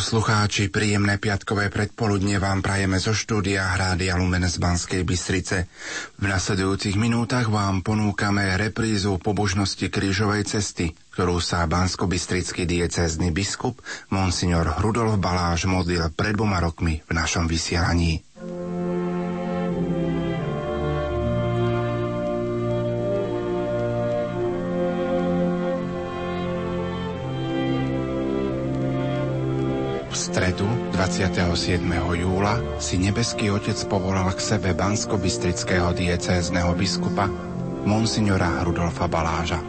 poslucháči, príjemné piatkové predpoludne vám prajeme zo štúdia Hrádia Lumen z Banskej Bystrice. V nasledujúcich minútach vám ponúkame reprízu pobožnosti krížovej cesty, ktorú sa bansko-bystrický diecézny biskup Monsignor Rudolf Baláš modlil pred dvoma rokmi v našom vysielaní. Stredu 27. júla si nebeský otec povolal k sebe bansko-bystrického diecézneho biskupa monsignora Rudolfa Baláža.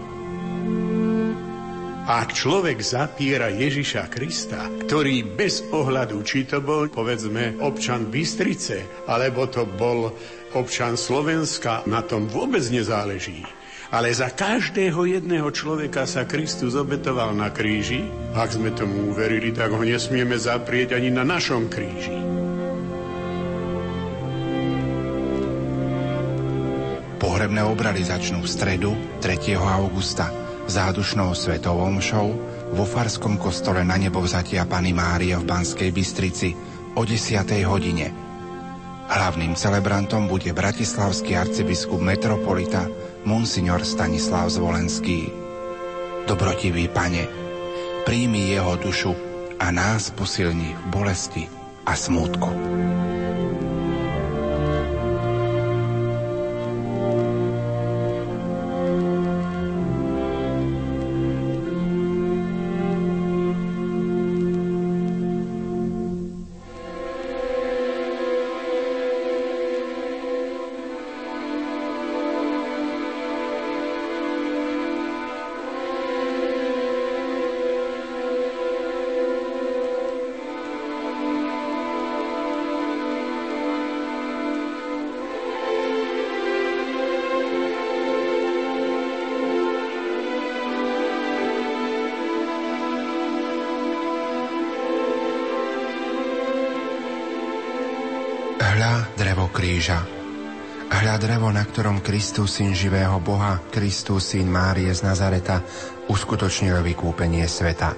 Ak človek zapiera Ježiša Krista, ktorý bez ohľadu, či to bol, povedzme, občan Bystrice, alebo to bol občan Slovenska, na tom vôbec nezáleží ale za každého jedného človeka sa Kristus obetoval na kríži. Ak sme tomu uverili, tak ho nesmieme zaprieť ani na našom kríži. Pohrebné obrady začnú v stredu 3. augusta zádušnou svetovou mšou vo Farskom kostole na nebo vzatia Pany Márie v Banskej Bystrici o 10. hodine. Hlavným celebrantom bude bratislavský arcibiskup metropolita monsignor Stanislav Zvolenský. Dobrotivý pane, príjmi jeho dušu a nás posilni v bolesti a smútku. Kríža. Hľa drevo, na ktorom Kristus, syn živého Boha, Kristus, syn Márie z Nazareta, uskutočnil vykúpenie sveta.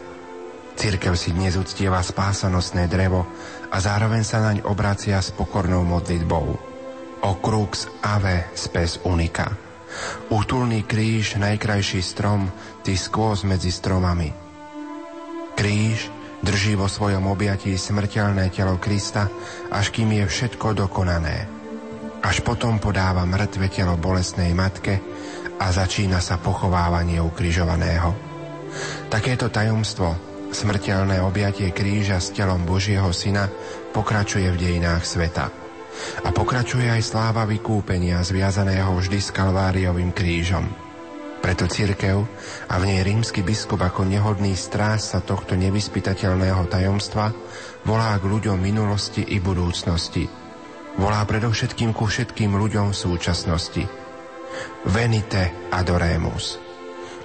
Cirkev si dnes uctieva spásanostné drevo a zároveň sa naň obracia s pokornou modlitbou. O crux ave spes unica. Útulný kríž, najkrajší strom, ty skôs medzi stromami. Kríž drží vo svojom objatí smrteľné telo Krista, až kým je všetko dokonané. Až potom podáva mŕtve telo bolestnej matke a začína sa pochovávanie ukrižovaného. Takéto tajomstvo, smrteľné objatie kríža s telom Božieho Syna, pokračuje v dejinách sveta. A pokračuje aj sláva vykúpenia zviazaného vždy s Kalváriovým krížom. Preto církev a v nej rímsky biskup ako nehodný stráž sa tohto nevyspytateľného tajomstva volá k ľuďom minulosti i budúcnosti – volá predovšetkým ku všetkým ľuďom v súčasnosti. Venite adoremus.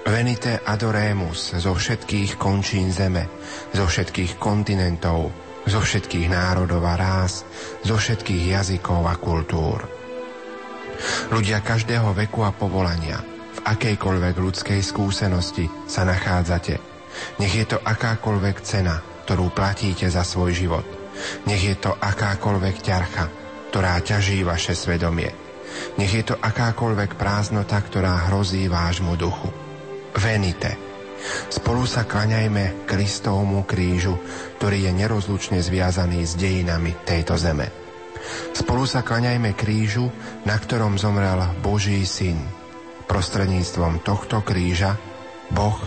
Venite adoremus zo všetkých končín zeme, zo všetkých kontinentov, zo všetkých národov a rás, zo všetkých jazykov a kultúr. Ľudia každého veku a povolania, v akejkoľvek ľudskej skúsenosti sa nachádzate, nech je to akákoľvek cena, ktorú platíte za svoj život, nech je to akákoľvek ťarcha, ktorá ťaží vaše svedomie. Nech je to akákoľvek prázdnota, ktorá hrozí vášmu duchu. Venite. Spolu sa klaňajme Kristovmu krížu, ktorý je nerozlučne zviazaný s dejinami tejto zeme. Spolu sa klaňajme krížu, na ktorom zomrel Boží syn. Prostredníctvom tohto kríža Boh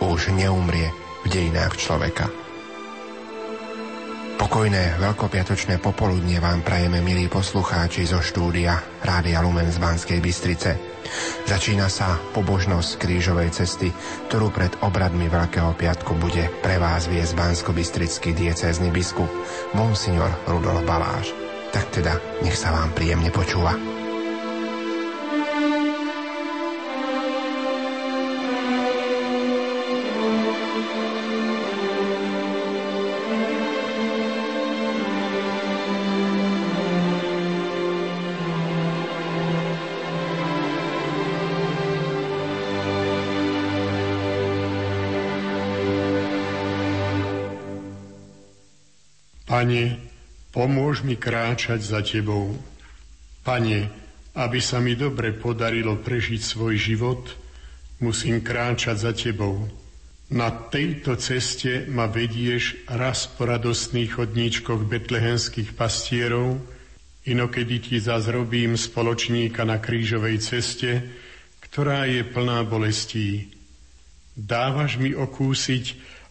už neumrie v dejinách človeka. Pokojné veľkopiatočné popoludnie vám prajeme, milí poslucháči zo štúdia Rádia Lumen z Banskej Bystrice. Začína sa pobožnosť krížovej cesty, ktorú pred obradmi Veľkého piatku bude pre vás viesť bansko-bystrický diecézny biskup Monsignor Rudolf Baláš. Tak teda, nech sa vám príjemne počúva. Pane, pomôž mi kráčať za Tebou. Pane, aby sa mi dobre podarilo prežiť svoj život, musím kráčať za Tebou. Na tejto ceste ma vedieš raz po radostných chodníčkoch betlehenských pastierov, inokedy ti zazrobím spoločníka na krížovej ceste, ktorá je plná bolestí. Dávaš mi okúsiť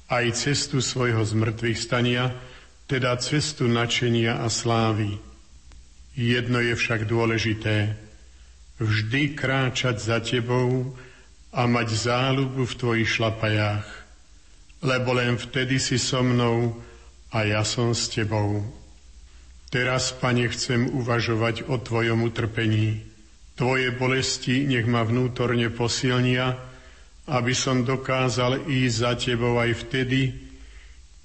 aj cestu svojho zmrtvých stania, teda cestu načenia a slávy. Jedno je však dôležité. Vždy kráčať za tebou, a mať záľubu v tvojich šlapajách, lebo len vtedy si so mnou a ja som s tebou. Teraz, Pane, chcem uvažovať o Tvojom utrpení. Tvoje bolesti nech ma vnútorne posilnia, aby som dokázal ísť za Tebou aj vtedy,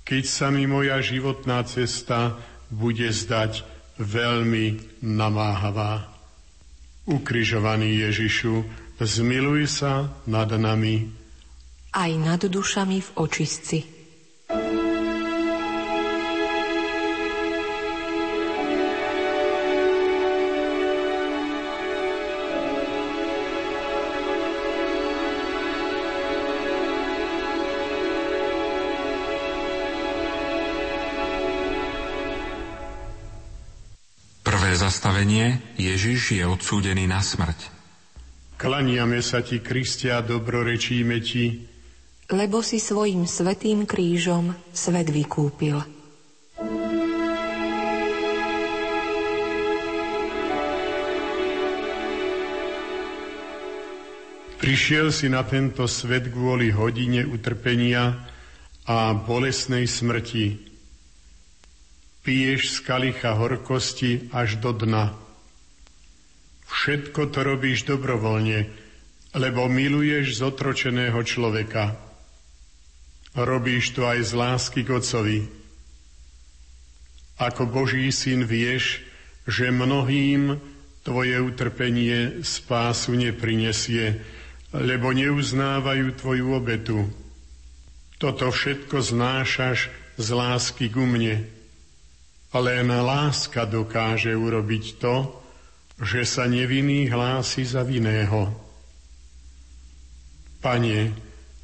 keď sa mi moja životná cesta bude zdať veľmi namáhavá. Ukrižovaný Ježišu, zmiluj sa nad nami. Aj nad dušami v očistci. Zastavenie Ježiš je odsúdený na smrť. Klaniame sa ti, Kristia, dobrorečíme ti, lebo si svojim svetým krížom svet vykúpil. Prišiel si na tento svet kvôli hodine utrpenia a bolesnej smrti. Piješ z kalicha horkosti až do dna. Všetko to robíš dobrovoľne, lebo miluješ zotročeného človeka. Robíš to aj z lásky k Otcovi. Ako Boží syn vieš, že mnohým tvoje utrpenie spásu neprinesie, lebo neuznávajú tvoju obetu. Toto všetko znášaš z lásky ku mne. Len láska dokáže urobiť to, že sa nevinný hlási za vinného. Pane,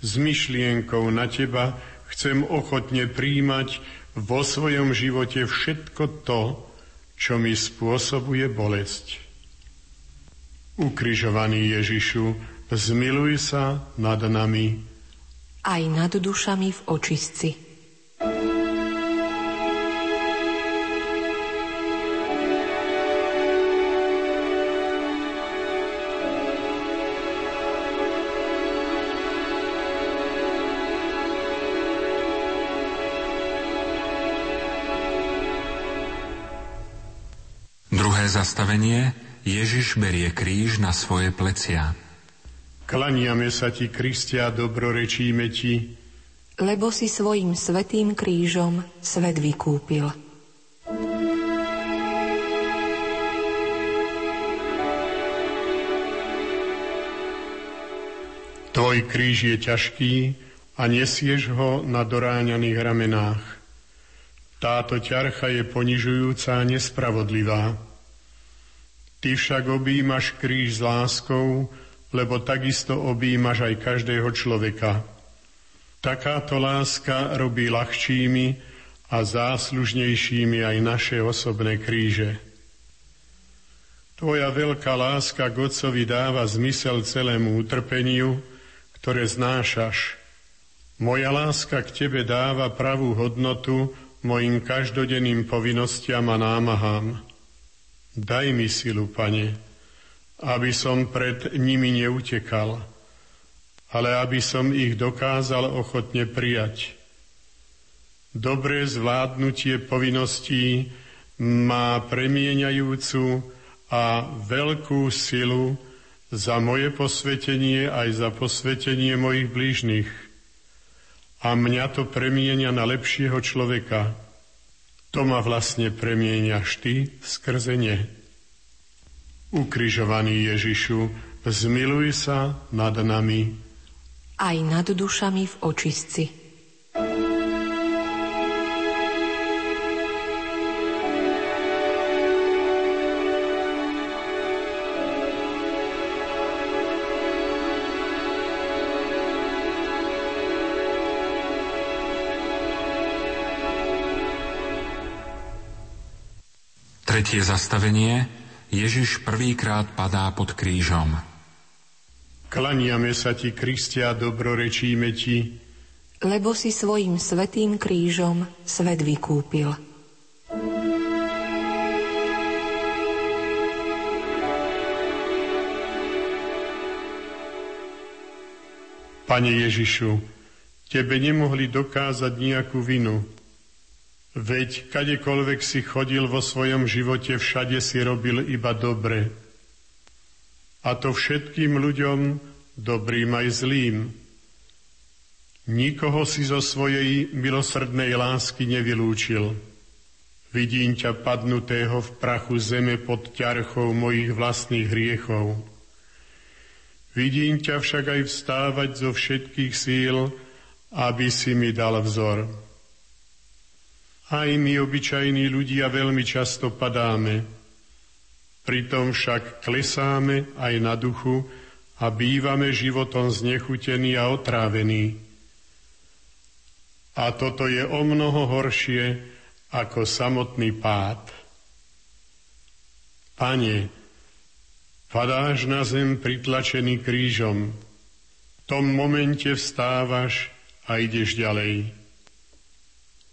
s myšlienkou na Teba chcem ochotne príjmať vo svojom živote všetko to, čo mi spôsobuje bolesť. Ukrižovaný Ježišu, zmiluj sa nad nami. Aj nad dušami v očistci. Zastavenie Ježiš berie kríž na svoje plecia. Klaniame sa ti, Kristia, dobrorečíme ti, lebo si svojim svetým krížom svet vykúpil. Tvoj kríž je ťažký a nesieš ho na doráňaných ramenách. Táto ťarcha je ponižujúca a nespravodlivá. Ty však objímaš kríž s láskou, lebo takisto objímaš aj každého človeka. Takáto láska robí ľahčími a záslužnejšími aj naše osobné kríže. Tvoja veľká láska k dáva zmysel celému utrpeniu, ktoré znášaš. Moja láska k Tebe dáva pravú hodnotu mojim každodenným povinnostiam a námahám. Daj mi silu, Pane, aby som pred nimi neutekal, ale aby som ich dokázal ochotne prijať. Dobré zvládnutie povinností má premieňajúcu a veľkú silu za moje posvetenie aj za posvetenie mojich blížnych. A mňa to premienia na lepšieho človeka, to ma vlastne premieňaš ty skrze ne. Ukrižovaný Ježišu, zmiluj sa nad nami. Aj nad dušami v očistci. Tretie zastavenie. Ježiš prvýkrát padá pod krížom. Klaniame sa ti, Kristia, dobrorečíme ti, lebo si svojim svetým krížom svet vykúpil. Pane Ježišu, Tebe nemohli dokázať nejakú vinu. Veď kadekoľvek si chodil vo svojom živote, všade si robil iba dobre. A to všetkým ľuďom, dobrým aj zlým. Nikoho si zo svojej milosrdnej lásky nevylúčil. Vidím ťa padnutého v prachu zeme pod ťarchou mojich vlastných hriechov. Vidím ťa však aj vstávať zo všetkých síl, aby si mi dal vzor. Aj my, obyčajní ľudia, veľmi často padáme, pritom však klesáme aj na duchu a bývame životom znechutení a otrávení. A toto je o mnoho horšie ako samotný pád. Pane, padáš na zem pritlačený krížom, v tom momente vstávaš a ideš ďalej.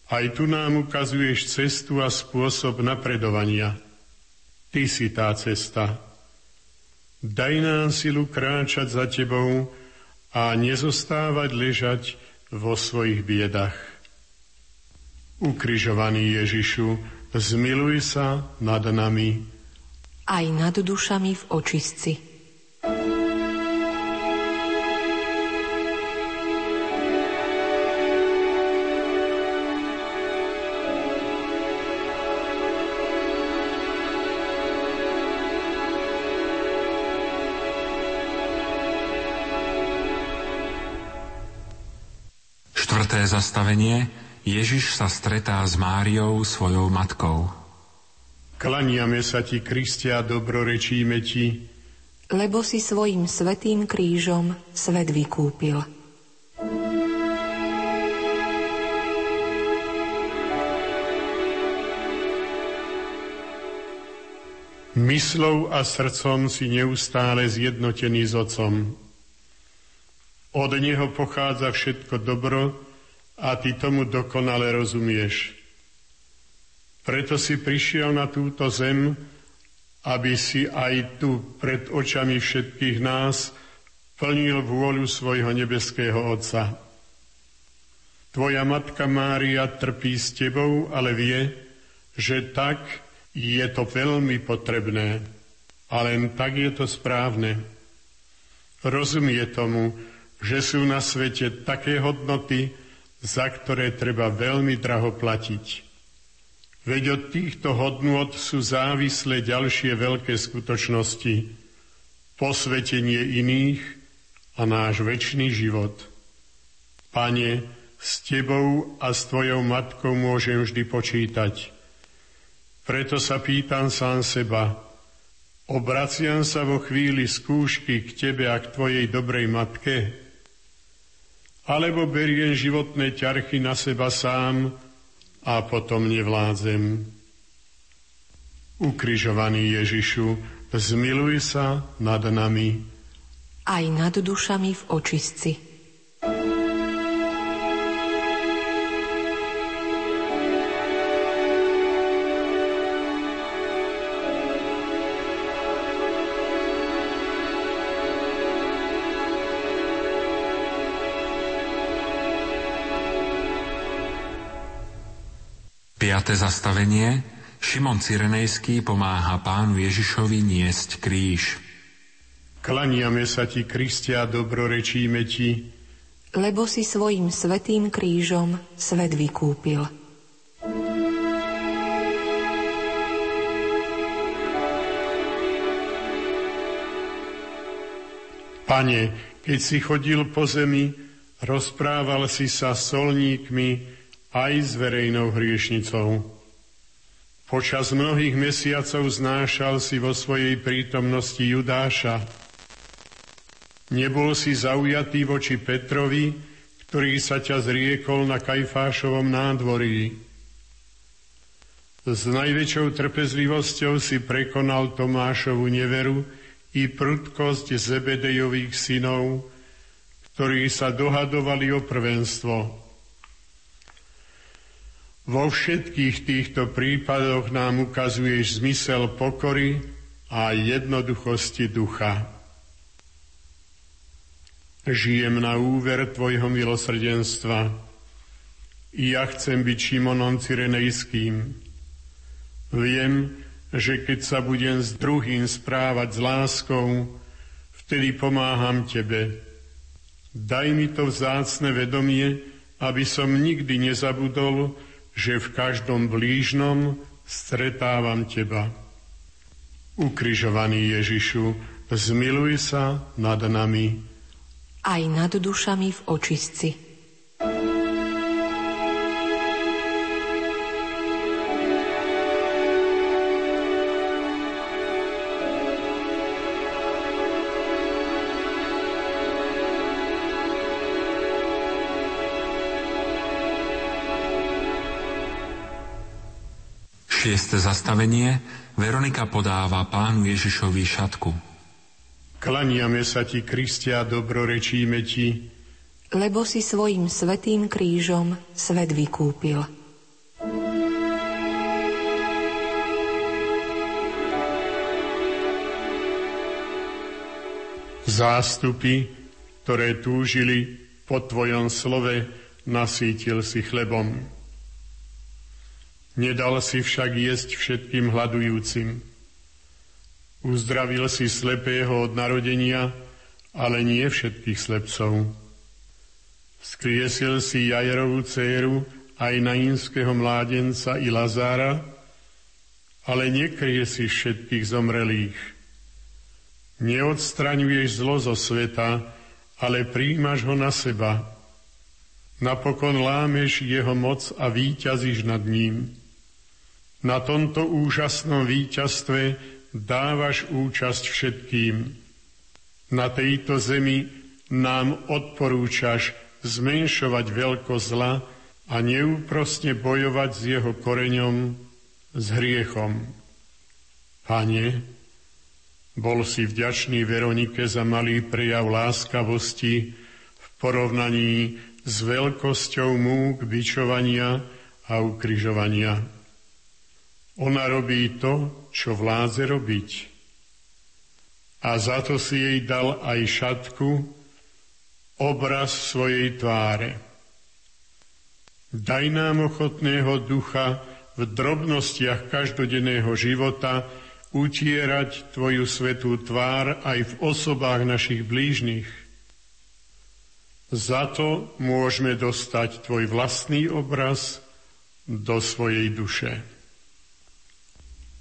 Aj tu nám ukazuješ cestu a spôsob napredovania. Ty si tá cesta. Daj nám silu kráčať za tebou a nezostávať ležať vo svojich biedach. Ukrižovaný Ježišu, zmiluj sa nad nami. Aj nad dušami v očistci. Zastavenie. Ježiš sa stretá s Máriou, svojou matkou. Klaniame sa ti, Kristia, dobrorečíme ti, lebo si svojim svetým krížom svet vykúpil. Myslou a srdcom si neustále zjednotený s Otcom. Od Neho pochádza všetko dobro, a ty tomu dokonale rozumieš. Preto si prišiel na túto zem, aby si aj tu pred očami všetkých nás plnil vôľu svojho nebeského Otca. Tvoja matka Mária trpí s tebou, ale vie, že tak je to veľmi potrebné. A len tak je to správne. Rozumie tomu, že sú na svete také hodnoty, za ktoré treba veľmi draho platiť. Veď od týchto hodnôt sú závislé ďalšie veľké skutočnosti, posvetenie iných a náš väčší život. Pane, s Tebou a s Tvojou matkou môžem vždy počítať. Preto sa pýtam sám seba, obraciam sa vo chvíli skúšky k Tebe a k Tvojej dobrej matke, alebo beriem životné ťarchy na seba sám a potom nevládzem. Ukrižovaný Ježišu, zmiluj sa nad nami. Aj nad dušami v očistci. Zastavenie. Šimon Cyrenejský pomáha pánu Ježišovi niesť kríž. Klaniame sa ti, Kristia, dobrorečíme ti, lebo si svojim svetým krížom svet vykúpil. Pane, keď si chodil po zemi, rozprával si sa solníkmi, aj s verejnou hriešnicou. Počas mnohých mesiacov znášal si vo svojej prítomnosti Judáša. Nebol si zaujatý voči Petrovi, ktorý sa ťa zriekol na Kajfášovom nádvorí. S najväčšou trpezlivosťou si prekonal Tomášovu neveru i prudkosť Zebedejových synov, ktorí sa dohadovali o prvenstvo. Vo všetkých týchto prípadoch nám ukazuješ zmysel pokory a jednoduchosti ducha. Žijem na úver Tvojho milosrdenstva. I ja chcem byť Šimonom Cyrenejským, Viem, že keď sa budem s druhým správať s láskou, vtedy pomáham tebe. Daj mi to vzácne vedomie, aby som nikdy nezabudol, že v každom blížnom stretávam teba. Ukrižovaný Ježišu, zmiluj sa nad nami. Aj nad dušami v očistci. Šieste zastavenie Veronika podáva pánu Ježišovi šatku. Klaniame sa ti, Kristia, dobrorečíme ti, lebo si svojim svetým krížom svet vykúpil. Zástupy, ktoré túžili po Tvojom slove, nasítil si chlebom. Nedal si však jesť všetkým hľadujúcim. Uzdravil si slepého od narodenia, ale nie všetkých slepcov. Skriesil si Jajerovú dceru aj nainského mládenca i Lazára, ale nekrie si všetkých zomrelých. Neodstraňuješ zlo zo sveta, ale príjmaš ho na seba. Napokon lámeš jeho moc a výťazíš nad ním. Na tomto úžasnom víťazstve dávaš účasť všetkým. Na tejto zemi nám odporúčaš zmenšovať veľkosť zla a neúprostne bojovať s jeho koreňom, s hriechom. Pane, bol si vďačný Veronike za malý prejav láskavosti v porovnaní s veľkosťou múk bičovania a ukryžovania. Ona robí to, čo vládze robiť. A za to si jej dal aj šatku, obraz svojej tváre. Daj nám ochotného ducha v drobnostiach každodenného života utierať Tvoju svetú tvár aj v osobách našich blížnych. Za to môžeme dostať Tvoj vlastný obraz do svojej duše.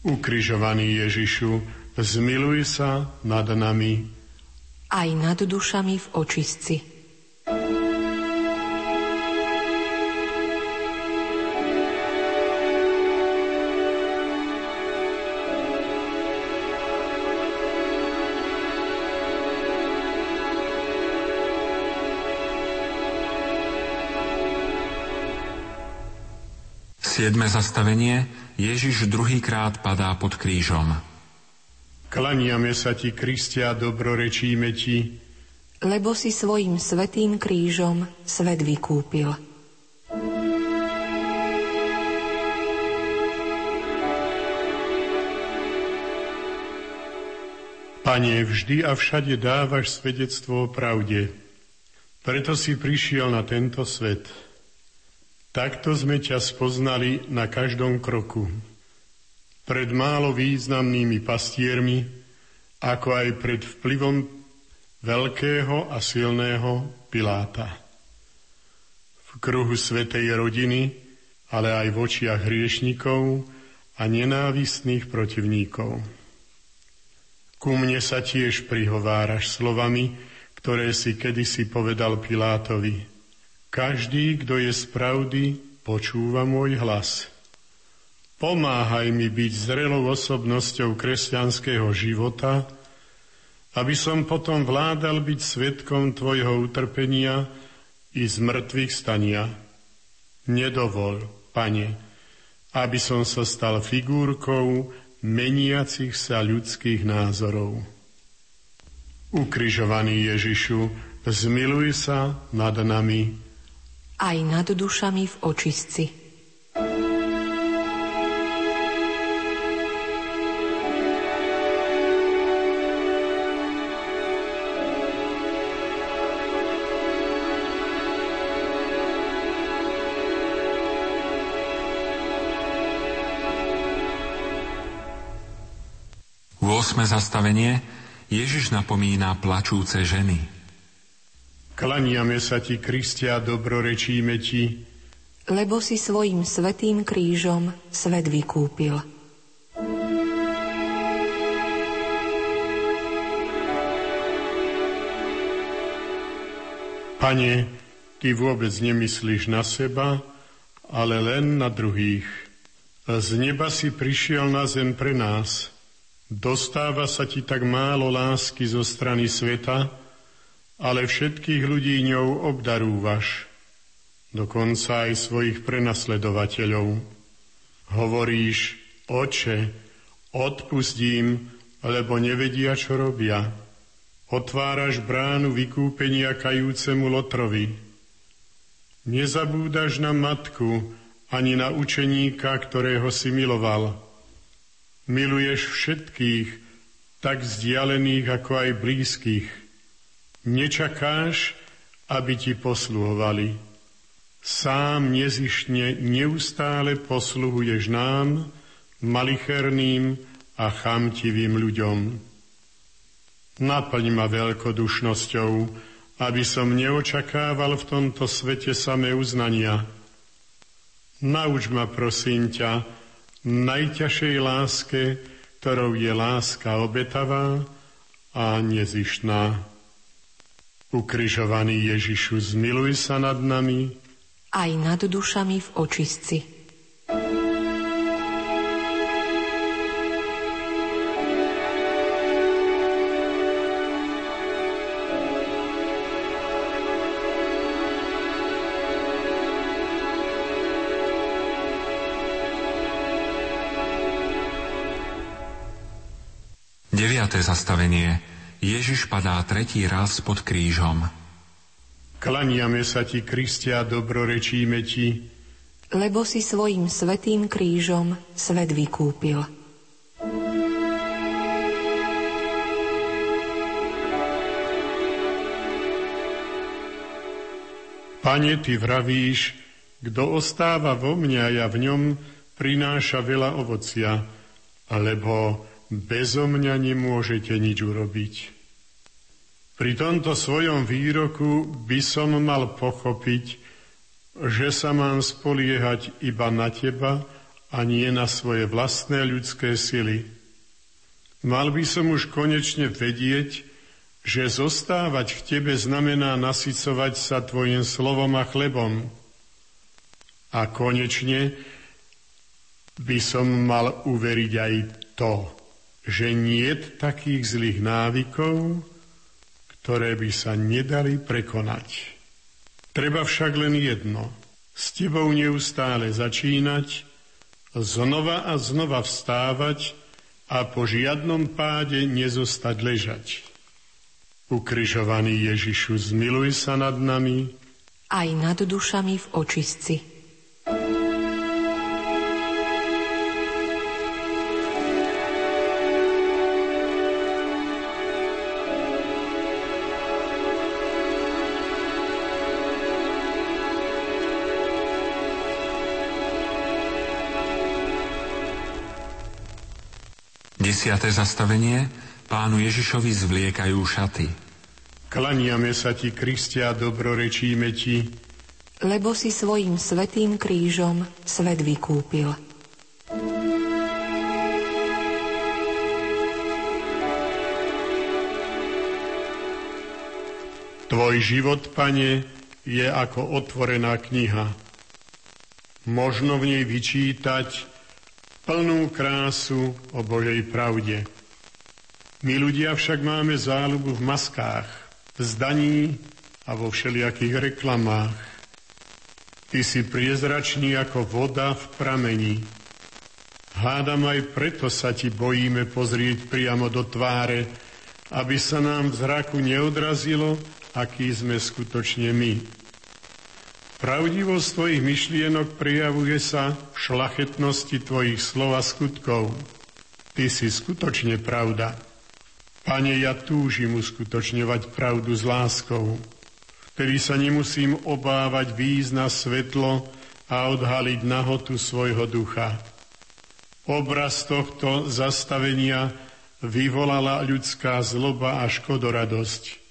Ukrižovaný Ježišu, zmiluj sa nad nami. Aj nad dušami v očistci. Siedme zastavenie Ježiš druhýkrát padá pod krížom. Klaniame sa ti, Kristia, dobrorečíme ti, lebo si svojim svetým krížom svet vykúpil. Pane, vždy a všade dávaš svedectvo o pravde. Preto si prišiel na tento svet – Takto sme ťa spoznali na každom kroku. Pred málo významnými pastiermi, ako aj pred vplyvom veľkého a silného Piláta. V kruhu svetej rodiny, ale aj v očiach hriešnikov a nenávistných protivníkov. Ku mne sa tiež prihováraš slovami, ktoré si kedysi povedal Pilátovi – každý, kto je z pravdy, počúva môj hlas. Pomáhaj mi byť zrelou osobnosťou kresťanského života, aby som potom vládal byť svetkom Tvojho utrpenia i z mŕtvych stania. Nedovol, Pane, aby som sa stal figúrkou meniacich sa ľudských názorov. Ukrižovaný Ježišu, zmiluj sa nad nami. Aj nad dušami v očistci. V 8. zastavenie Ježiš napomína plačúce ženy. Klaniame sa ti, Kristia, dobrorečíme ti, lebo si svojim svetým krížom svet vykúpil. Pane, ty vôbec nemyslíš na seba, ale len na druhých. Z neba si prišiel na zem pre nás – Dostáva sa ti tak málo lásky zo strany sveta, ale všetkých ľudí ňou obdarúvaš, dokonca aj svojich prenasledovateľov. Hovoríš, oče, odpustím, lebo nevedia, čo robia. Otváraš bránu vykúpenia kajúcemu Lotrovi. Nezabúdaš na matku ani na učeníka, ktorého si miloval – Miluješ všetkých, tak vzdialených ako aj blízkych. Nečakáš, aby ti posluhovali. Sám nezišne neustále posluhuješ nám, malicherným a chamtivým ľuďom. Naplň ma veľkodušnosťou, aby som neočakával v tomto svete samé uznania. Nauč ma, prosím ťa, najťažšej láske, ktorou je láska obetavá a nezištná. Ukrižovaný Ježišu, zmiluj sa nad nami, aj nad dušami v očistci. Deviaté zastavenie. Ježiš padá tretí raz pod krížom. Klaniame sa ti, Kristia, dobrorečíme ti, lebo si svojim svetým krížom svet vykúpil. Pane, Ty vravíš, kto ostáva vo mňa a ja v ňom, prináša veľa ovocia, lebo bezo mňa nemôžete nič urobiť. Pri tomto svojom výroku by som mal pochopiť, že sa mám spoliehať iba na teba a nie na svoje vlastné ľudské sily. Mal by som už konečne vedieť, že zostávať v tebe znamená nasycovať sa tvojim slovom a chlebom. A konečne by som mal uveriť aj to, že nie takých zlých návykov, ktoré by sa nedali prekonať. Treba však len jedno, s tebou neustále začínať, znova a znova vstávať a po žiadnom páde nezostať ležať. Ukrižovaný Ježišu, zmiluj sa nad nami, aj nad dušami v očistci. Desiate zastavenie Pánu Ježišovi zvliekajú šaty. Klaniame sa ti, Kristia, dobrorečíme ti, lebo si svojim svetým krížom svet vykúpil. Tvoj život, pane, je ako otvorená kniha. Možno v nej vyčítať plnú krásu o Božej pravde. My ľudia však máme záľubu v maskách, v zdaní a vo všelijakých reklamách. Ty si priezračný ako voda v pramení, Hádam aj preto sa ti bojíme pozrieť priamo do tváre, aby sa nám v zraku neodrazilo, aký sme skutočne my. Pravdivosť tvojich myšlienok prijavuje sa v šlachetnosti tvojich slov a skutkov. Ty si skutočne pravda. Pane, ja túžim uskutočňovať pravdu s láskou, ktorý sa nemusím obávať výjsť na svetlo a odhaliť nahotu svojho ducha. Obraz tohto zastavenia vyvolala ľudská zloba a škodoradosť.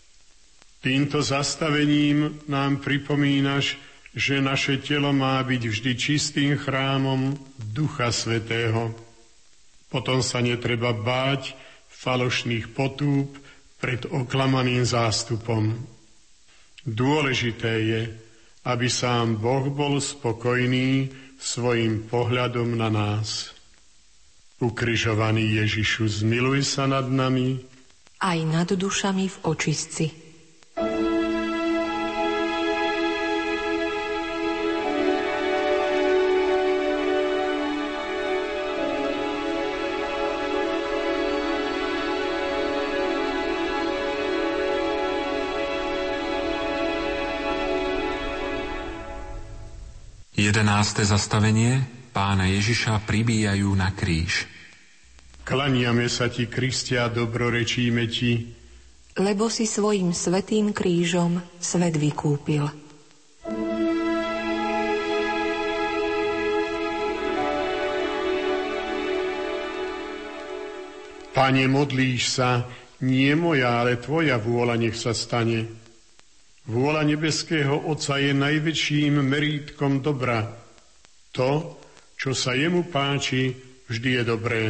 Týmto zastavením nám pripomínaš, že naše telo má byť vždy čistým chrámom Ducha Svetého. Potom sa netreba báť falošných potúb pred oklamaným zástupom. Dôležité je, aby sám Boh bol spokojný svojim pohľadom na nás. Ukrižovaný Ježišu, zmiluj sa nad nami. Aj nad dušami v očistci. Zastavenie pána Ježiša pribíjajú na kríž. Klaniame sa ti, Kristia, dobrorečíme ti, lebo si svojim svetým krížom svet vykúpil. Pane, modlíš sa, nie moja, ale tvoja vôľa nech sa stane. Vôľa nebeského Otca je najväčším merítkom dobra. To, čo sa jemu páči, vždy je dobré.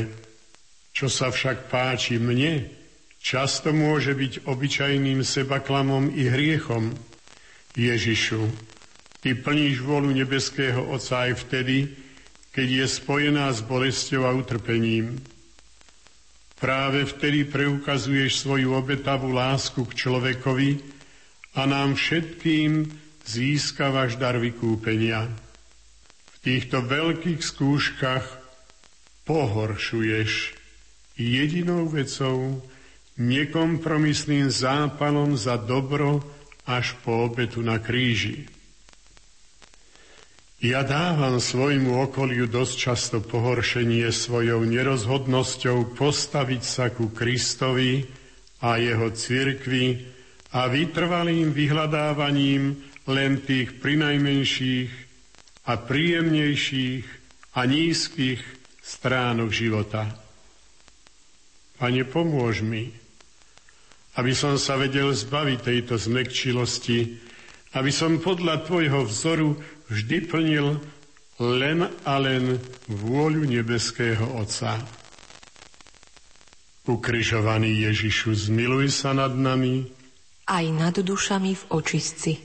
Čo sa však páči mne, často môže byť obyčajným sebaklamom i hriechom. Ježišu, Ty plníš volu nebeského Otca aj vtedy, keď je spojená s bolesťou a utrpením. Práve vtedy preukazuješ svoju obetavú lásku k človekovi a nám všetkým získavaš dar vykúpenia týchto veľkých skúškach pohoršuješ jedinou vecou, nekompromisným zápalom za dobro až po obetu na kríži. Ja dávam svojmu okoliu dosť často pohoršenie svojou nerozhodnosťou postaviť sa ku Kristovi a jeho cirkvi a vytrvalým vyhľadávaním len tých prinajmenších a príjemnejších a nízkych stránok života. Pane, pomôž mi, aby som sa vedel zbaviť tejto zmekčilosti, aby som podľa Tvojho vzoru vždy plnil len a len vôľu nebeského Otca. Ukrižovaný Ježišu, zmiluj sa nad nami, aj nad dušami v očistci.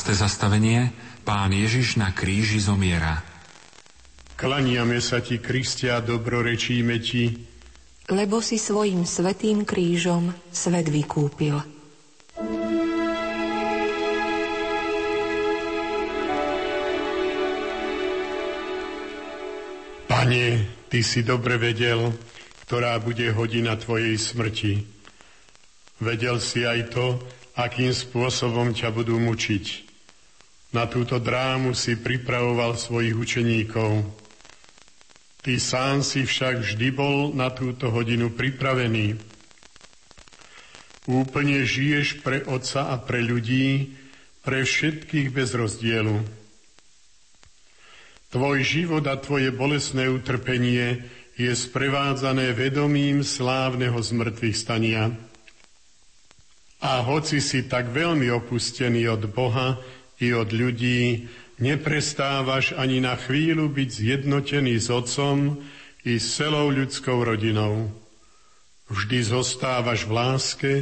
12. zastavenie Pán Ježiš na kríži zomiera. Klaniame sa ti, Kristia, dobrorečíme ti, lebo si svojim svetým krížom svet vykúpil. Pane, Ty si dobre vedel, ktorá bude hodina Tvojej smrti. Vedel si aj to, akým spôsobom ťa budú mučiť. Na túto drámu si pripravoval svojich učeníkov. Ty sám si však vždy bol na túto hodinu pripravený. Úplne žiješ pre Otca a pre ľudí, pre všetkých bez rozdielu. Tvoj život a tvoje bolesné utrpenie je sprevádzané vedomím slávneho zmrtvých stania. A hoci si tak veľmi opustený od Boha i od ľudí, neprestávaš ani na chvíľu byť zjednotený s Otcom i s celou ľudskou rodinou. Vždy zostávaš v láske,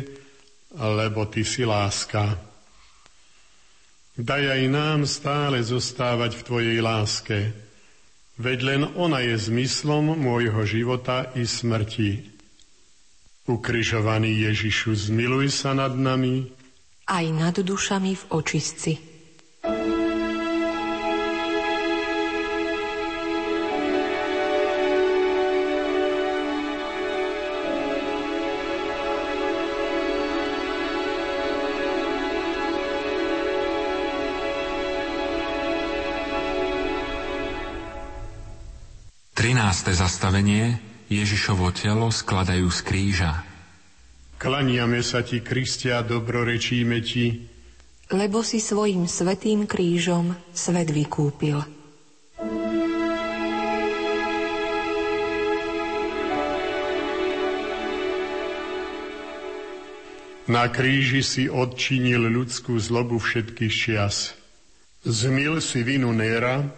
lebo ty si láska. Daj aj nám stále zostávať v Tvojej láske, veď len ona je zmyslom môjho života i smrti. Ukrižovaný Ježišu, zmiluj sa nad nami, aj nad dušami v očistci. 13. zastavenie Ježišovo telo skladajú z kríža. Klaniame sa ti, Kristia, dobrorečíme ti, lebo si svojim svetým krížom svet vykúpil. Na kríži si odčinil ľudskú zlobu všetkých čias. Zmil si vinu Néra,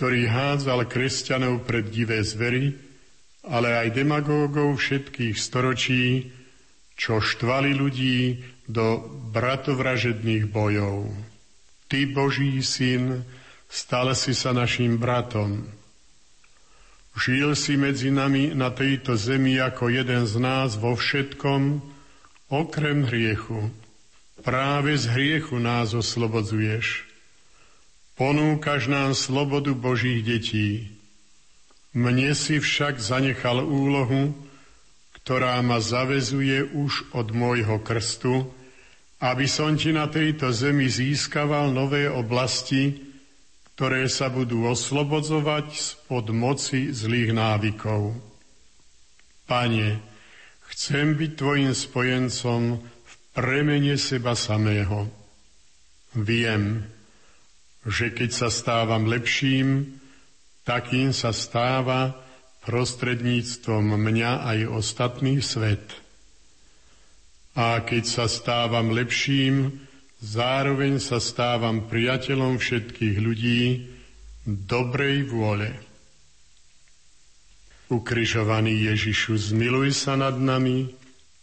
ktorý hádzal kresťanov pred divé zvery, ale aj demagógov všetkých storočí, čo štvali ľudí do bratovražedných bojov. Ty, Boží syn, stal si sa našim bratom. Žil si medzi nami na tejto zemi ako jeden z nás vo všetkom, okrem hriechu. Práve z hriechu nás oslobodzuješ. Ponúkaš nám slobodu Božích detí. Mne si však zanechal úlohu, ktorá ma zavezuje už od môjho krstu, aby som ti na tejto zemi získaval nové oblasti, ktoré sa budú oslobodzovať spod moci zlých návykov. Pane, chcem byť tvojim spojencom v premene seba samého. Viem, že keď sa stávam lepším, takým sa stáva prostredníctvom mňa aj ostatný svet. A keď sa stávam lepším, zároveň sa stávam priateľom všetkých ľudí dobrej vôle. Ukrižovaný Ježišu, zmiluj sa nad nami,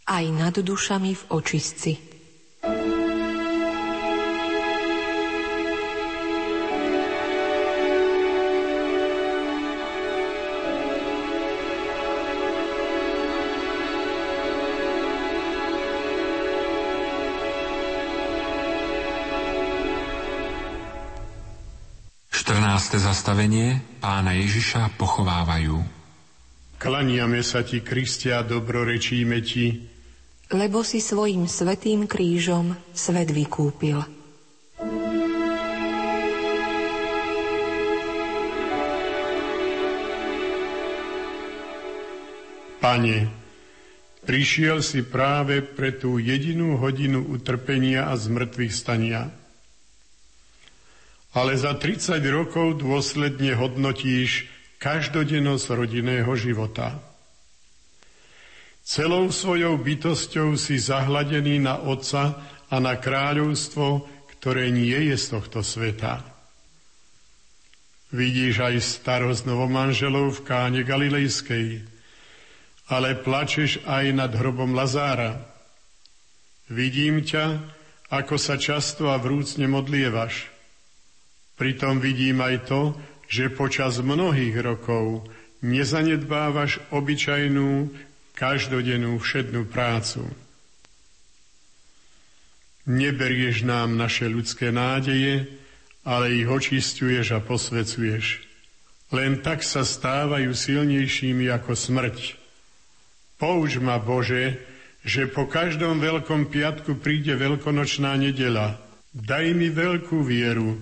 aj nad dušami v očistci. 14. zastavenie pána Ježiša pochovávajú. Klaniame sa ti, Kristia, dobrorečíme ti, lebo si svojim svetým krížom svet vykúpil. Pane, prišiel si práve pre tú jedinú hodinu utrpenia a zmrtvých stania – ale za 30 rokov dôsledne hodnotíš každodennosť rodinného života. Celou svojou bytosťou si zahladený na Otca a na kráľovstvo, ktoré nie je z tohto sveta. Vidíš aj starosť novomanželov v káne Galilejskej, ale plačeš aj nad hrobom Lazára. Vidím ťa, ako sa často a vrúcne modlievaš – Pritom vidím aj to, že počas mnohých rokov nezanedbávaš obyčajnú, každodennú všednú prácu. Neberieš nám naše ľudské nádeje, ale ich očistuješ a posvecuješ. Len tak sa stávajú silnejšími ako smrť. Pouč ma, Bože, že po každom veľkom piatku príde veľkonočná nedela. Daj mi veľkú vieru,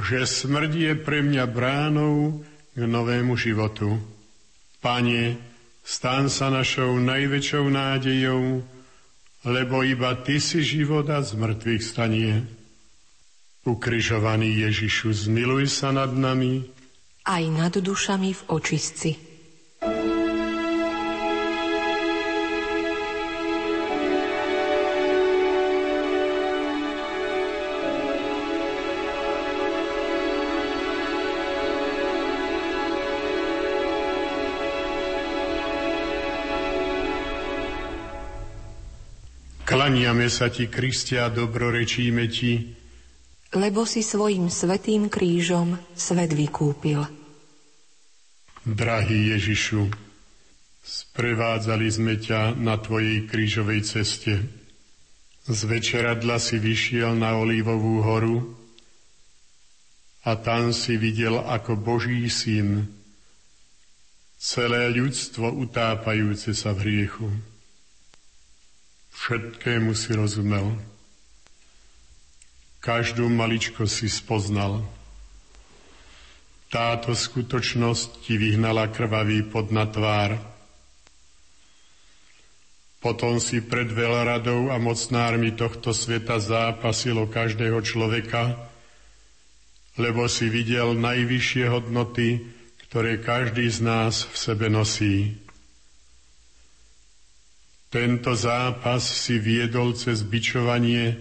že smrť je pre mňa bránou k novému životu. Pane, stan sa našou najväčšou nádejou, lebo iba Ty si život a z mŕtvych stanie. Ukrižovaný Ježišu, zmiluj sa nad nami, aj nad dušami v očistci. Klaniame sa ti, Kristia, dobrorečíme ti, lebo si svojim svetým krížom svet vykúpil. Drahý Ježišu, sprevádzali sme ťa na Tvojej krížovej ceste. Z večeradla si vyšiel na Olívovú horu a tam si videl ako Boží syn celé ľudstvo utápajúce sa v hriechu. Všetkému si rozumel. Každú maličko si spoznal. Táto skutočnosť ti vyhnala krvavý pod na tvár. Potom si pred veľradou a mocnármi tohto sveta zápasilo každého človeka, lebo si videl najvyššie hodnoty, ktoré každý z nás v sebe nosí. Tento zápas si viedol cez bičovanie,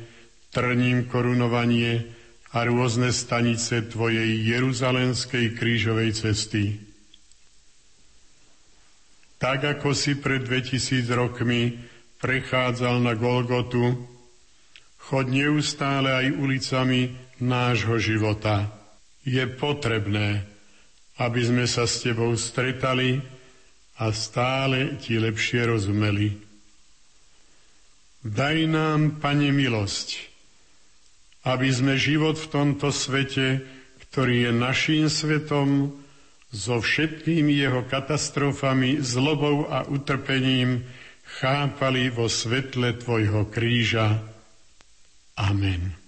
trním korunovanie a rôzne stanice Tvojej jeruzalemskej krížovej cesty. Tak ako si pred 2000 rokmi prechádzal na Golgotu, chod neustále aj ulicami nášho života. Je potrebné, aby sme sa s Tebou stretali a stále Ti lepšie rozumeli. Daj nám, Pane, milosť, aby sme život v tomto svete, ktorý je naším svetom, so všetkými jeho katastrofami, zlobou a utrpením chápali vo svetle Tvojho kríža. Amen.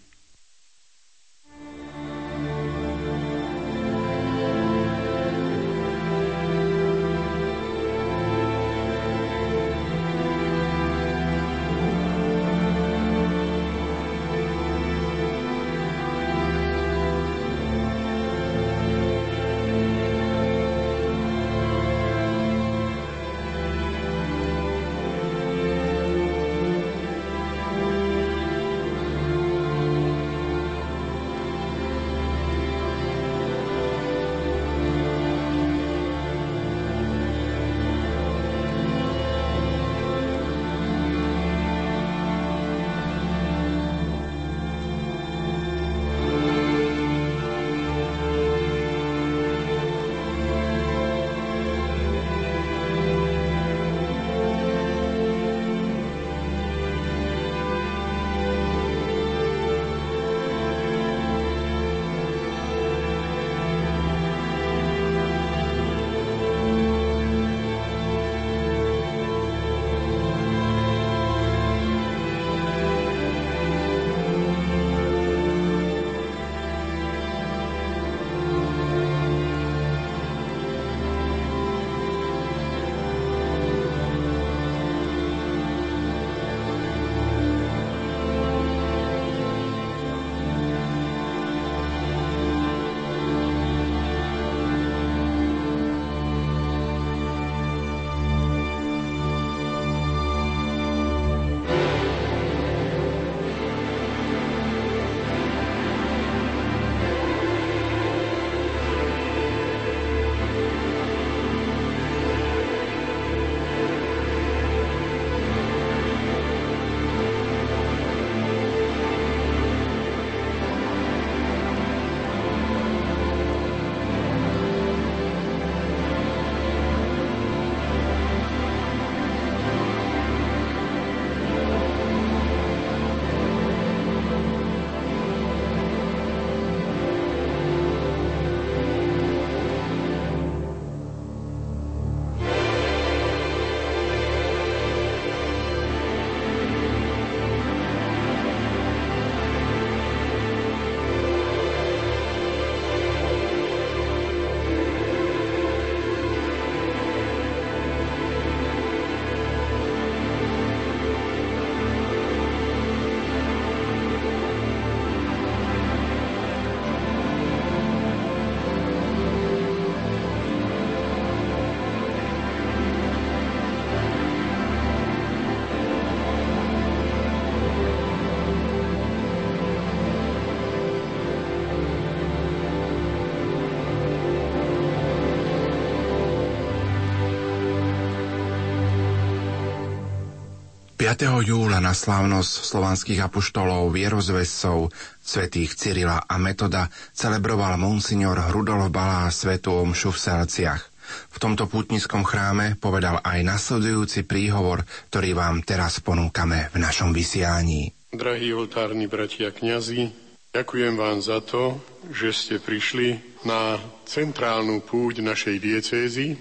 Júla na slávnosť slovanských apoštolov, vierozvescov, svetých Cyrila a Metoda celebroval monsignor Rudolf Balá svetu omšu v Selciach. V tomto pútnickom chráme povedal aj nasledujúci príhovor, ktorý vám teraz ponúkame v našom vysianí. Drahí oltárni bratia kňazi, ďakujem vám za to, že ste prišli na centrálnu púť našej diecézy,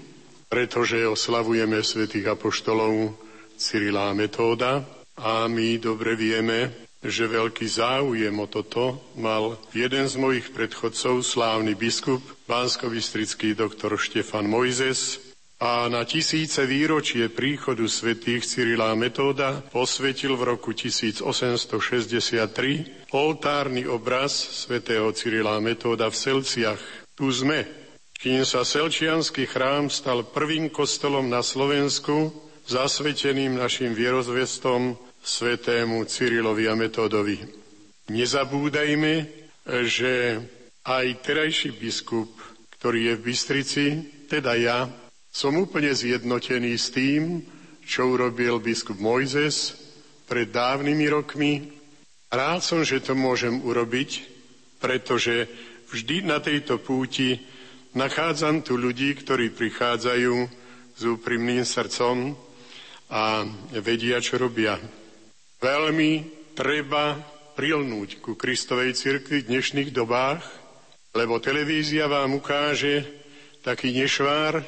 pretože oslavujeme svätých apoštolov Cyrila Metóda. A my dobre vieme, že veľký záujem o toto mal jeden z mojich predchodcov, slávny biskup, bánsko doktor Štefan Mojzes, a na tisíce výročie príchodu svätých Cyrila Metóda posvetil v roku 1863 oltárny obraz svätého Cyrila Metóda v Selciach. Tu sme, kým sa Selčianský chrám stal prvým kostolom na Slovensku, zasveteným našim vierozvestom svetému Cyrilovi a Metódovi. Nezabúdajme, že aj terajší biskup, ktorý je v Bystrici, teda ja, som úplne zjednotený s tým, čo urobil biskup Mojzes pred dávnymi rokmi. Rád som, že to môžem urobiť, pretože vždy na tejto púti nachádzam tu ľudí, ktorí prichádzajú s úprimným srdcom, a vedia, čo robia. Veľmi treba prilnúť ku Kristovej cirkvi v dnešných dobách, lebo televízia vám ukáže taký nešvár,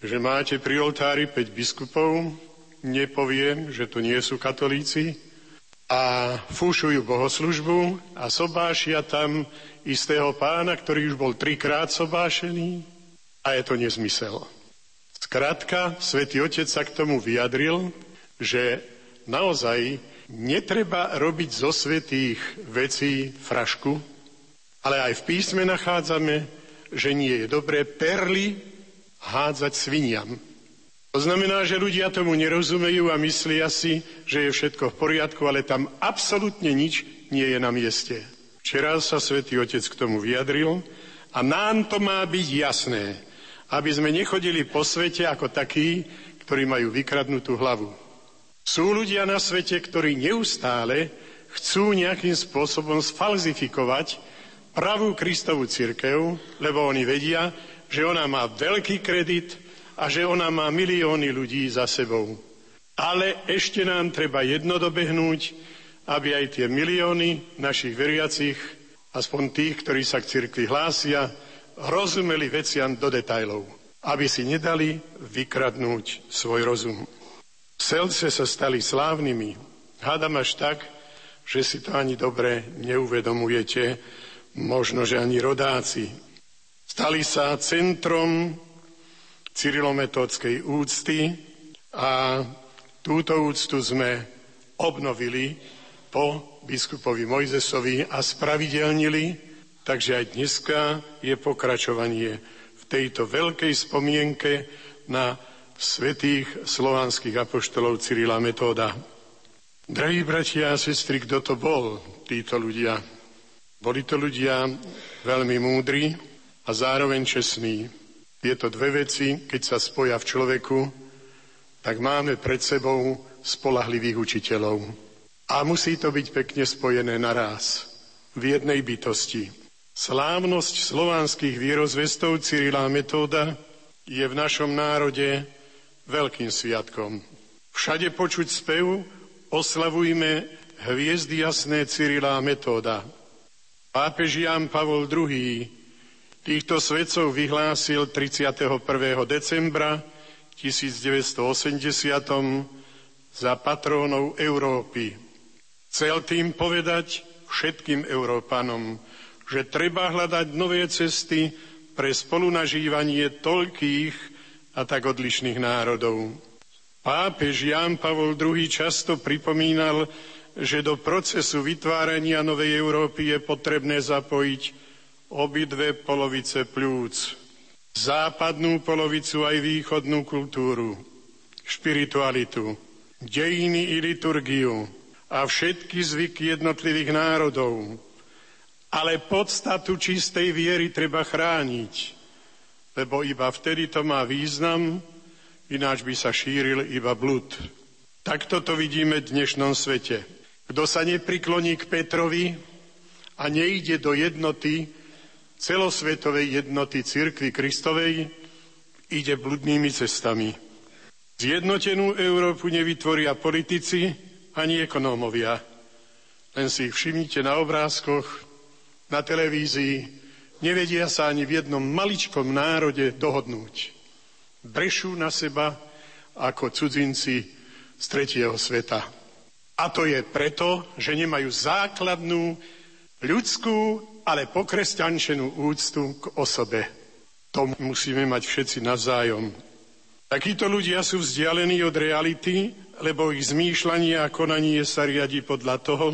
že máte pri oltári 5 biskupov, nepoviem, že to nie sú katolíci, a fúšujú bohoslužbu a sobášia tam istého pána, ktorý už bol trikrát sobášený a je to nezmysel. Skrátka, svätý Otec sa k tomu vyjadril, že naozaj netreba robiť zo svetých vecí frašku, ale aj v písme nachádzame, že nie je dobré perly hádzať sviniam. To znamená, že ľudia tomu nerozumejú a myslia si, že je všetko v poriadku, ale tam absolútne nič nie je na mieste. Včera sa svätý Otec k tomu vyjadril a nám to má byť jasné aby sme nechodili po svete ako takí, ktorí majú vykradnutú hlavu. Sú ľudia na svete, ktorí neustále chcú nejakým spôsobom sfalzifikovať pravú Kristovú církev, lebo oni vedia, že ona má veľký kredit a že ona má milióny ľudí za sebou. Ale ešte nám treba jedno dobehnúť, aby aj tie milióny našich veriacich, aspoň tých, ktorí sa k cirkvi hlásia, rozumeli veciam do detajlov, aby si nedali vykradnúť svoj rozum. Selce sa stali slávnymi. Hádam až tak, že si to ani dobre neuvedomujete, možno, že ani rodáci. Stali sa centrom cyrilometódskej úcty a túto úctu sme obnovili po biskupovi Mojzesovi a spravidelnili Takže aj dneska je pokračovanie v tejto veľkej spomienke na svetých slovanských apoštolov Cyrila Metóda. Drahí bratia a sestry, kto to bol, títo ľudia? Boli to ľudia veľmi múdri a zároveň čestní. Tieto dve veci, keď sa spoja v človeku, tak máme pred sebou spolahlivých učiteľov. A musí to byť pekne spojené naraz, v jednej bytosti. Slávnosť slovanských vierozvestov Cyrila Metóda je v našom národe veľkým sviatkom. Všade počuť spev oslavujme hviezdy jasné Cyrila Metóda. Pápež Jan Pavol II týchto svetcov vyhlásil 31. decembra 1980 za patrónov Európy. Chcel tým povedať všetkým Európanom, že treba hľadať nové cesty pre spolunažívanie toľkých a tak odlišných národov. Pápež Ján Pavol II často pripomínal, že do procesu vytvárania Novej Európy je potrebné zapojiť obidve polovice plúc. Západnú polovicu aj východnú kultúru, špiritualitu, dejiny i liturgiu a všetky zvyky jednotlivých národov, ale podstatu čistej viery treba chrániť, lebo iba vtedy to má význam, ináč by sa šíril iba blud. Takto to vidíme v dnešnom svete. Kto sa neprikloní k Petrovi a nejde do jednoty, celosvetovej jednoty cirkvi Kristovej, ide bludnými cestami. Zjednotenú Európu nevytvoria politici ani ekonómovia. Len si ich všimnite na obrázkoch, na televízii, nevedia sa ani v jednom maličkom národe dohodnúť. Brešú na seba ako cudzinci z tretieho sveta. A to je preto, že nemajú základnú ľudskú, ale pokresťančenú úctu k osobe. To musíme mať všetci navzájom. Takíto ľudia sú vzdialení od reality, lebo ich zmýšľanie a konanie sa riadi podľa toho,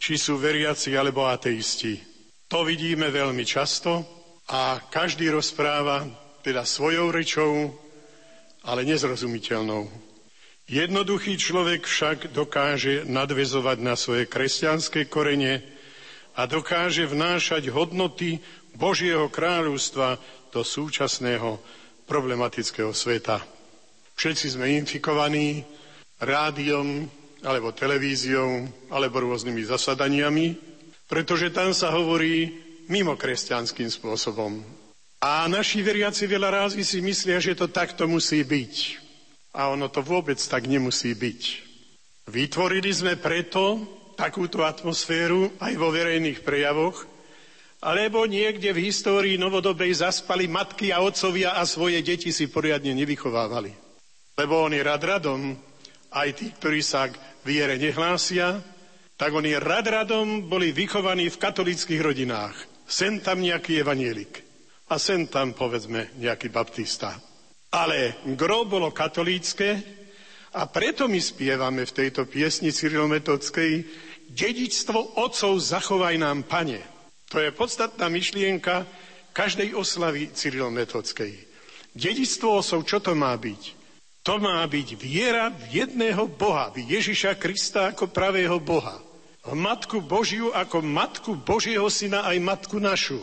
či sú veriaci alebo ateisti. To vidíme veľmi často a každý rozpráva teda svojou rečou, ale nezrozumiteľnou. Jednoduchý človek však dokáže nadvezovať na svoje kresťanské korene a dokáže vnášať hodnoty Božieho kráľovstva do súčasného problematického sveta. Všetci sme infikovaní rádiom alebo televíziou alebo rôznymi zasadaniami, pretože tam sa hovorí mimo kresťanským spôsobom. A naši veriaci veľa rázy si myslia, že to takto musí byť. A ono to vôbec tak nemusí byť. Vytvorili sme preto takúto atmosféru aj vo verejných prejavoch, alebo niekde v histórii novodobej zaspali matky a otcovia a svoje deti si poriadne nevychovávali. Lebo oni rad radom, aj tí, ktorí sa k viere nehlásia, tak oni rad radom boli vychovaní v katolických rodinách. Sen tam nejaký evanielik a sen tam, povedzme, nejaký baptista. Ale gro bolo katolícke a preto my spievame v tejto piesni Cyrilometodskej dedičstvo otcov zachovaj nám, pane. To je podstatná myšlienka každej oslavy Cyrilometockej. Dedictvo osov, čo to má byť? To má byť viera v jedného Boha, v Ježiša Krista ako pravého Boha. V Matku Božiu ako Matku Božieho Syna aj Matku našu.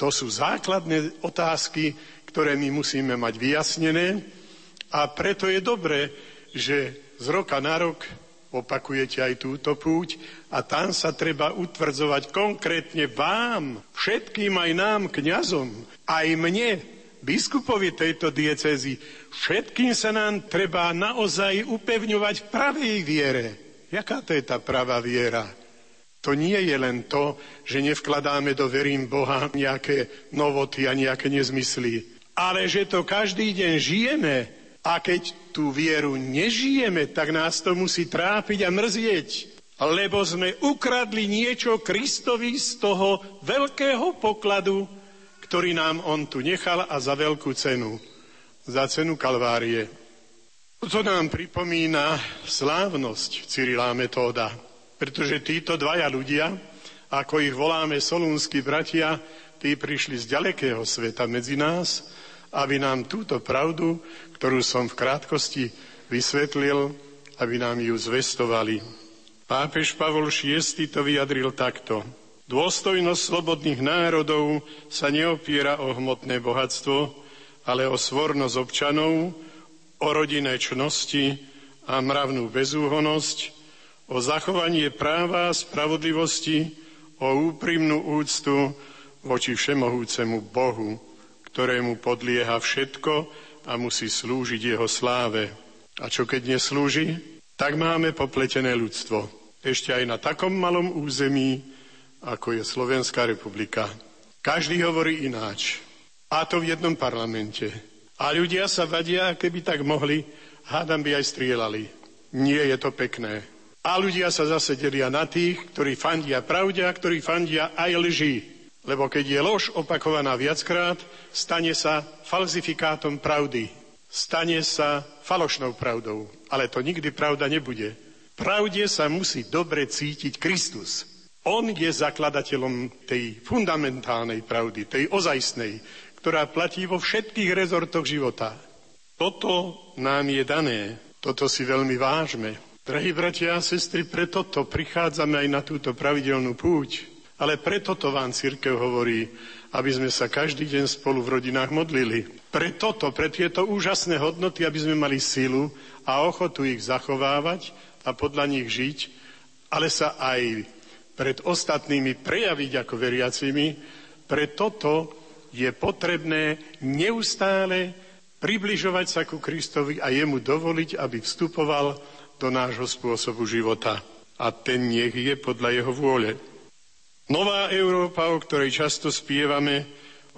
To sú základné otázky, ktoré my musíme mať vyjasnené a preto je dobré, že z roka na rok opakujete aj túto púť a tam sa treba utvrdzovať konkrétne vám, všetkým aj nám, kňazom, aj mne, biskupovi tejto diecezy, všetkým sa nám treba naozaj upevňovať v pravej viere. Jaká to je tá pravá viera? To nie je len to, že nevkladáme do verím Boha nejaké novoty a nejaké nezmysly, ale že to každý deň žijeme a keď tú vieru nežijeme, tak nás to musí trápiť a mrzieť, lebo sme ukradli niečo Kristovi z toho veľkého pokladu, ktorý nám on tu nechal a za veľkú cenu, za cenu Kalvárie. To nám pripomína slávnosť Cyrila Metóda, pretože títo dvaja ľudia, ako ich voláme solúnsky bratia, tí prišli z ďalekého sveta medzi nás, aby nám túto pravdu ktorú som v krátkosti vysvetlil, aby nám ju zvestovali. Pápež Pavol VI to vyjadril takto. Dôstojnosť slobodných národov sa neopiera o hmotné bohatstvo, ale o svornosť občanov, o rodinné čnosti a mravnú bezúhonosť, o zachovanie práva a spravodlivosti, o úprimnú úctu voči všemohúcemu Bohu, ktorému podlieha všetko, a musí slúžiť jeho sláve. A čo keď neslúži? Tak máme popletené ľudstvo. Ešte aj na takom malom území, ako je Slovenská republika. Každý hovorí ináč. A to v jednom parlamente. A ľudia sa vadia, keby tak mohli, hádam by aj strieľali. Nie je to pekné. A ľudia sa zase delia na tých, ktorí fandia pravde a ktorí fandia aj lži. Lebo keď je lož opakovaná viackrát, stane sa falzifikátom pravdy. Stane sa falošnou pravdou. Ale to nikdy pravda nebude. Pravde sa musí dobre cítiť Kristus. On je zakladateľom tej fundamentálnej pravdy, tej ozajstnej, ktorá platí vo všetkých rezortoch života. Toto nám je dané, toto si veľmi vážme. Drahí bratia a sestry, preto to prichádzame aj na túto pravidelnú púť, ale preto to vám církev hovorí, aby sme sa každý deň spolu v rodinách modlili. Pre toto, pre tieto úžasné hodnoty, aby sme mali silu a ochotu ich zachovávať a podľa nich žiť, ale sa aj pred ostatnými prejaviť ako veriacimi, pre toto je potrebné neustále približovať sa ku Kristovi a jemu dovoliť, aby vstupoval do nášho spôsobu života. A ten nech je podľa jeho vôle. Nová Európa, o ktorej často spievame,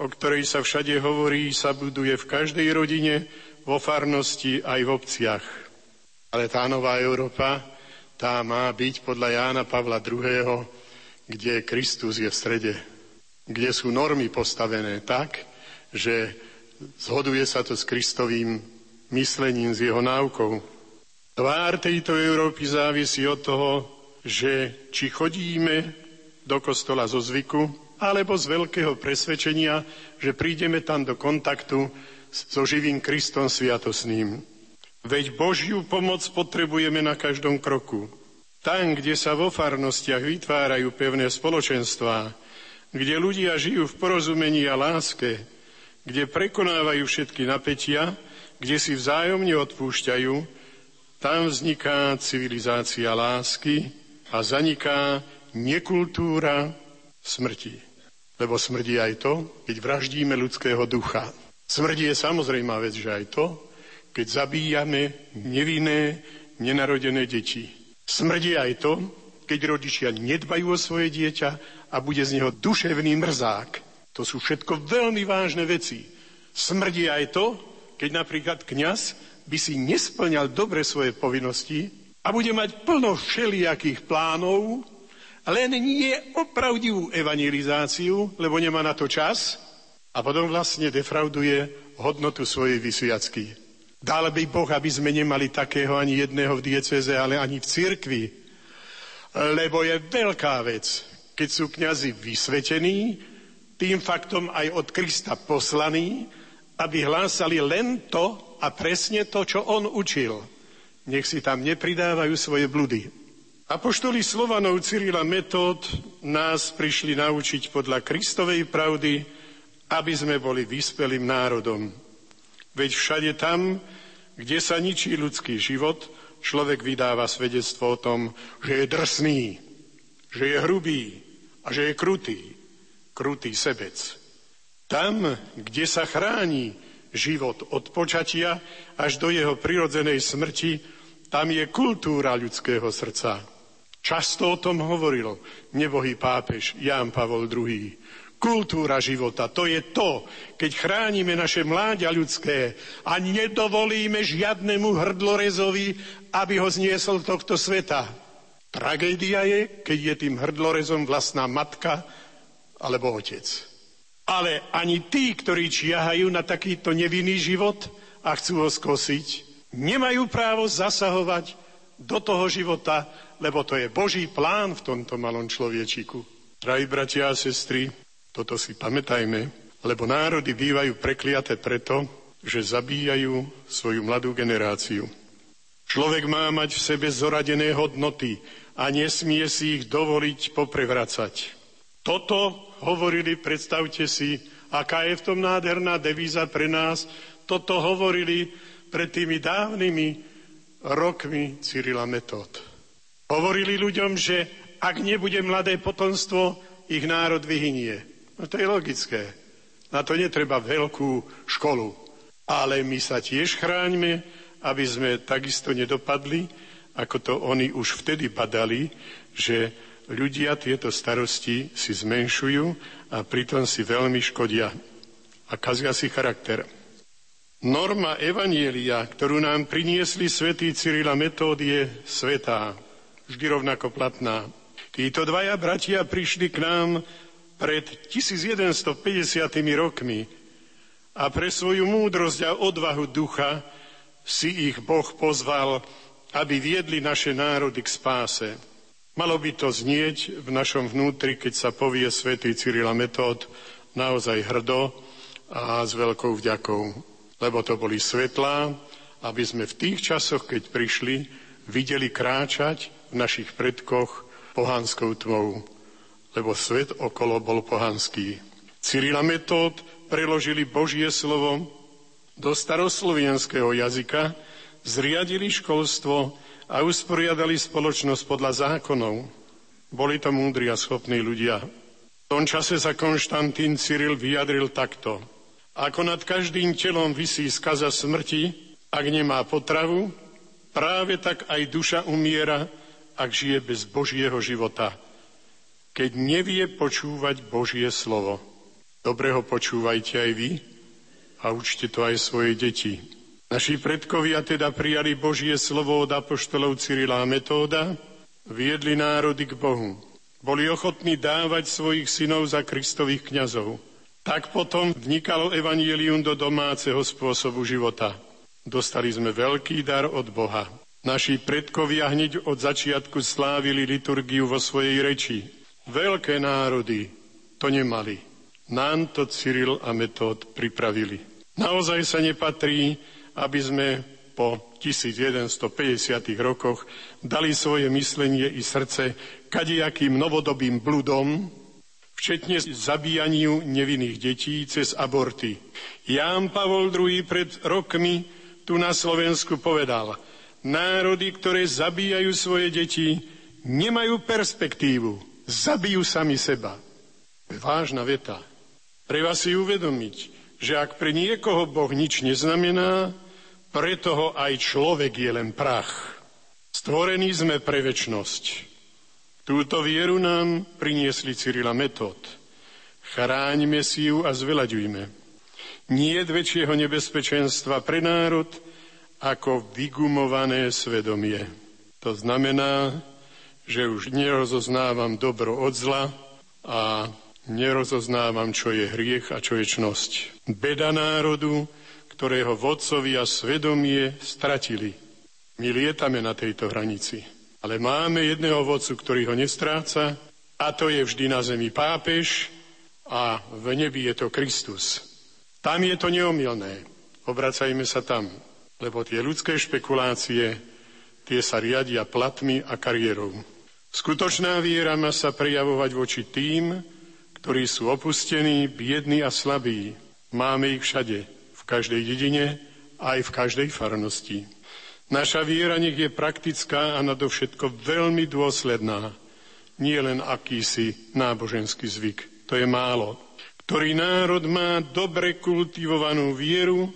o ktorej sa všade hovorí, sa buduje v každej rodine, vo farnosti aj v obciach. Ale tá nová Európa, tá má byť podľa Jána Pavla II., kde Kristus je v strede, kde sú normy postavené tak, že zhoduje sa to s Kristovým myslením, s jeho náukou. Tvár tejto Európy závisí od toho, že či chodíme do kostola zo zvyku, alebo z veľkého presvedčenia, že prídeme tam do kontaktu so živým Kristom sviatosným. Veď Božiu pomoc potrebujeme na každom kroku. Tam, kde sa vo farnostiach vytvárajú pevné spoločenstvá, kde ľudia žijú v porozumení a láske, kde prekonávajú všetky napätia, kde si vzájomne odpúšťajú, tam vzniká civilizácia lásky a zaniká nekultúra smrti. Lebo smrdí aj to, keď vraždíme ľudského ducha. Smrdí je samozrejmá vec, že aj to, keď zabíjame nevinné, nenarodené deti. Smrdí aj to, keď rodičia nedbajú o svoje dieťa a bude z neho duševný mrzák. To sú všetko veľmi vážne veci. Smrdí aj to, keď napríklad kňaz by si nesplňal dobre svoje povinnosti a bude mať plno všelijakých plánov, len nie opravdivú evangelizáciu, lebo nemá na to čas a potom vlastne defrauduje hodnotu svojej vysviacky. Dal by Boh, aby sme nemali takého ani jedného v dieceze, ale ani v cirkvi. Lebo je veľká vec, keď sú kňazi vysvetení, tým faktom aj od Krista poslaní, aby hlásali len to a presne to, čo on učil. Nech si tam nepridávajú svoje bludy. Apoštoli Slovanov Cyrila Metód nás prišli naučiť podľa Kristovej pravdy, aby sme boli vyspelým národom. Veď všade tam, kde sa ničí ľudský život, človek vydáva svedectvo o tom, že je drsný, že je hrubý a že je krutý krutý sebec. Tam, kde sa chráni život od počatia až do jeho prirodzenej smrti, tam je kultúra ľudského srdca. Často o tom hovoril nebohý pápež Ján Pavol II. Kultúra života, to je to, keď chránime naše mláďa ľudské a nedovolíme žiadnemu hrdlorezovi, aby ho zniesol tohto sveta. Tragédia je, keď je tým hrdlorezom vlastná matka, alebo otec. Ale ani tí, ktorí čiahajú na takýto nevinný život a chcú ho skosiť, nemajú právo zasahovať do toho života, lebo to je Boží plán v tomto malom človečiku. Drahí bratia a sestry, toto si pamätajme, lebo národy bývajú prekliaté preto, že zabíjajú svoju mladú generáciu. Človek má mať v sebe zoradené hodnoty a nesmie si ich dovoliť poprevracať. Toto hovorili, predstavte si, aká je v tom nádherná devíza pre nás, toto hovorili pred tými dávnymi rokmi Cyrila Metód. Hovorili ľuďom, že ak nebude mladé potomstvo, ich národ vyhynie. No to je logické. Na to netreba veľkú školu. Ale my sa tiež chráňme, aby sme takisto nedopadli, ako to oni už vtedy badali, že ľudia tieto starosti si zmenšujú a pritom si veľmi škodia a kazia si charakter. Norma Evanielia, ktorú nám priniesli svätý Cyrila Metód, je svetá, vždy rovnako platná. Títo dvaja bratia prišli k nám pred 1150 rokmi a pre svoju múdrosť a odvahu ducha si ich Boh pozval, aby viedli naše národy k spáse. Malo by to znieť v našom vnútri, keď sa povie svätý Cyrila Metód, naozaj hrdo a s veľkou vďakou. Lebo to boli svetlá, aby sme v tých časoch, keď prišli, videli kráčať v našich predkoch pohanskou tmou. Lebo svet okolo bol pohanský. Cyril a Metód preložili Božie slovo do staroslovenského jazyka, zriadili školstvo a usporiadali spoločnosť podľa zákonov. Boli to múdri a schopní ľudia. V tom čase sa Konštantín Cyril vyjadril takto. Ako nad každým telom vysí skaza smrti, ak nemá potravu, práve tak aj duša umiera, ak žije bez Božieho života, keď nevie počúvať Božie slovo. Dobre ho počúvajte aj vy a učte to aj svoje deti. Naši predkovia teda prijali Božie slovo od apoštolov Cyrila a Metóda, viedli národy k Bohu. Boli ochotní dávať svojich synov za Kristových kňazov. Tak potom vnikalo evanielium do domáceho spôsobu života. Dostali sme veľký dar od Boha. Naši predkovia hneď od začiatku slávili liturgiu vo svojej reči. Veľké národy to nemali. Nám to Cyril a Metód pripravili. Naozaj sa nepatrí, aby sme po 1150 rokoch dali svoje myslenie i srdce kadejakým novodobým bludom, včetne zabíjaniu nevinných detí cez aborty. Ján Pavol II pred rokmi tu na Slovensku povedal, národy, ktoré zabíjajú svoje deti, nemajú perspektívu, zabijú sami seba. Vážna veta. Treba si uvedomiť, že ak pre niekoho Boh nič neznamená, pre toho aj človek je len prach. Stvorení sme pre väčnosť. Túto vieru nám priniesli Cyrila Metod. Chráňme si ju a zvelaďujme. Nie väčšieho nebezpečenstva pre národ ako vygumované svedomie. To znamená, že už nerozoznávam dobro od zla a nerozoznávam, čo je hriech a čo je čnosť. Beda národu, ktorého vodcovia svedomie stratili. My lietame na tejto hranici, ale máme jedného vodcu, ktorý ho nestráca, a to je vždy na zemi pápež a v nebi je to Kristus. Tam je to neomilné. Obracajme sa tam, lebo tie ľudské špekulácie, tie sa riadia platmi a kariérou. Skutočná viera má sa prejavovať voči tým, ktorí sú opustení, biední a slabí. Máme ich všade, v každej dedine, aj v každej farnosti. Naša viera nech je praktická a nadovšetko veľmi dôsledná. Nie len akýsi náboženský zvyk. To je málo. Ktorý národ má dobre kultivovanú vieru,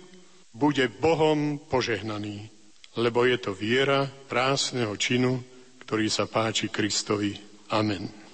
bude Bohom požehnaný. Lebo je to viera krásneho činu, ktorý sa páči Kristovi. Amen.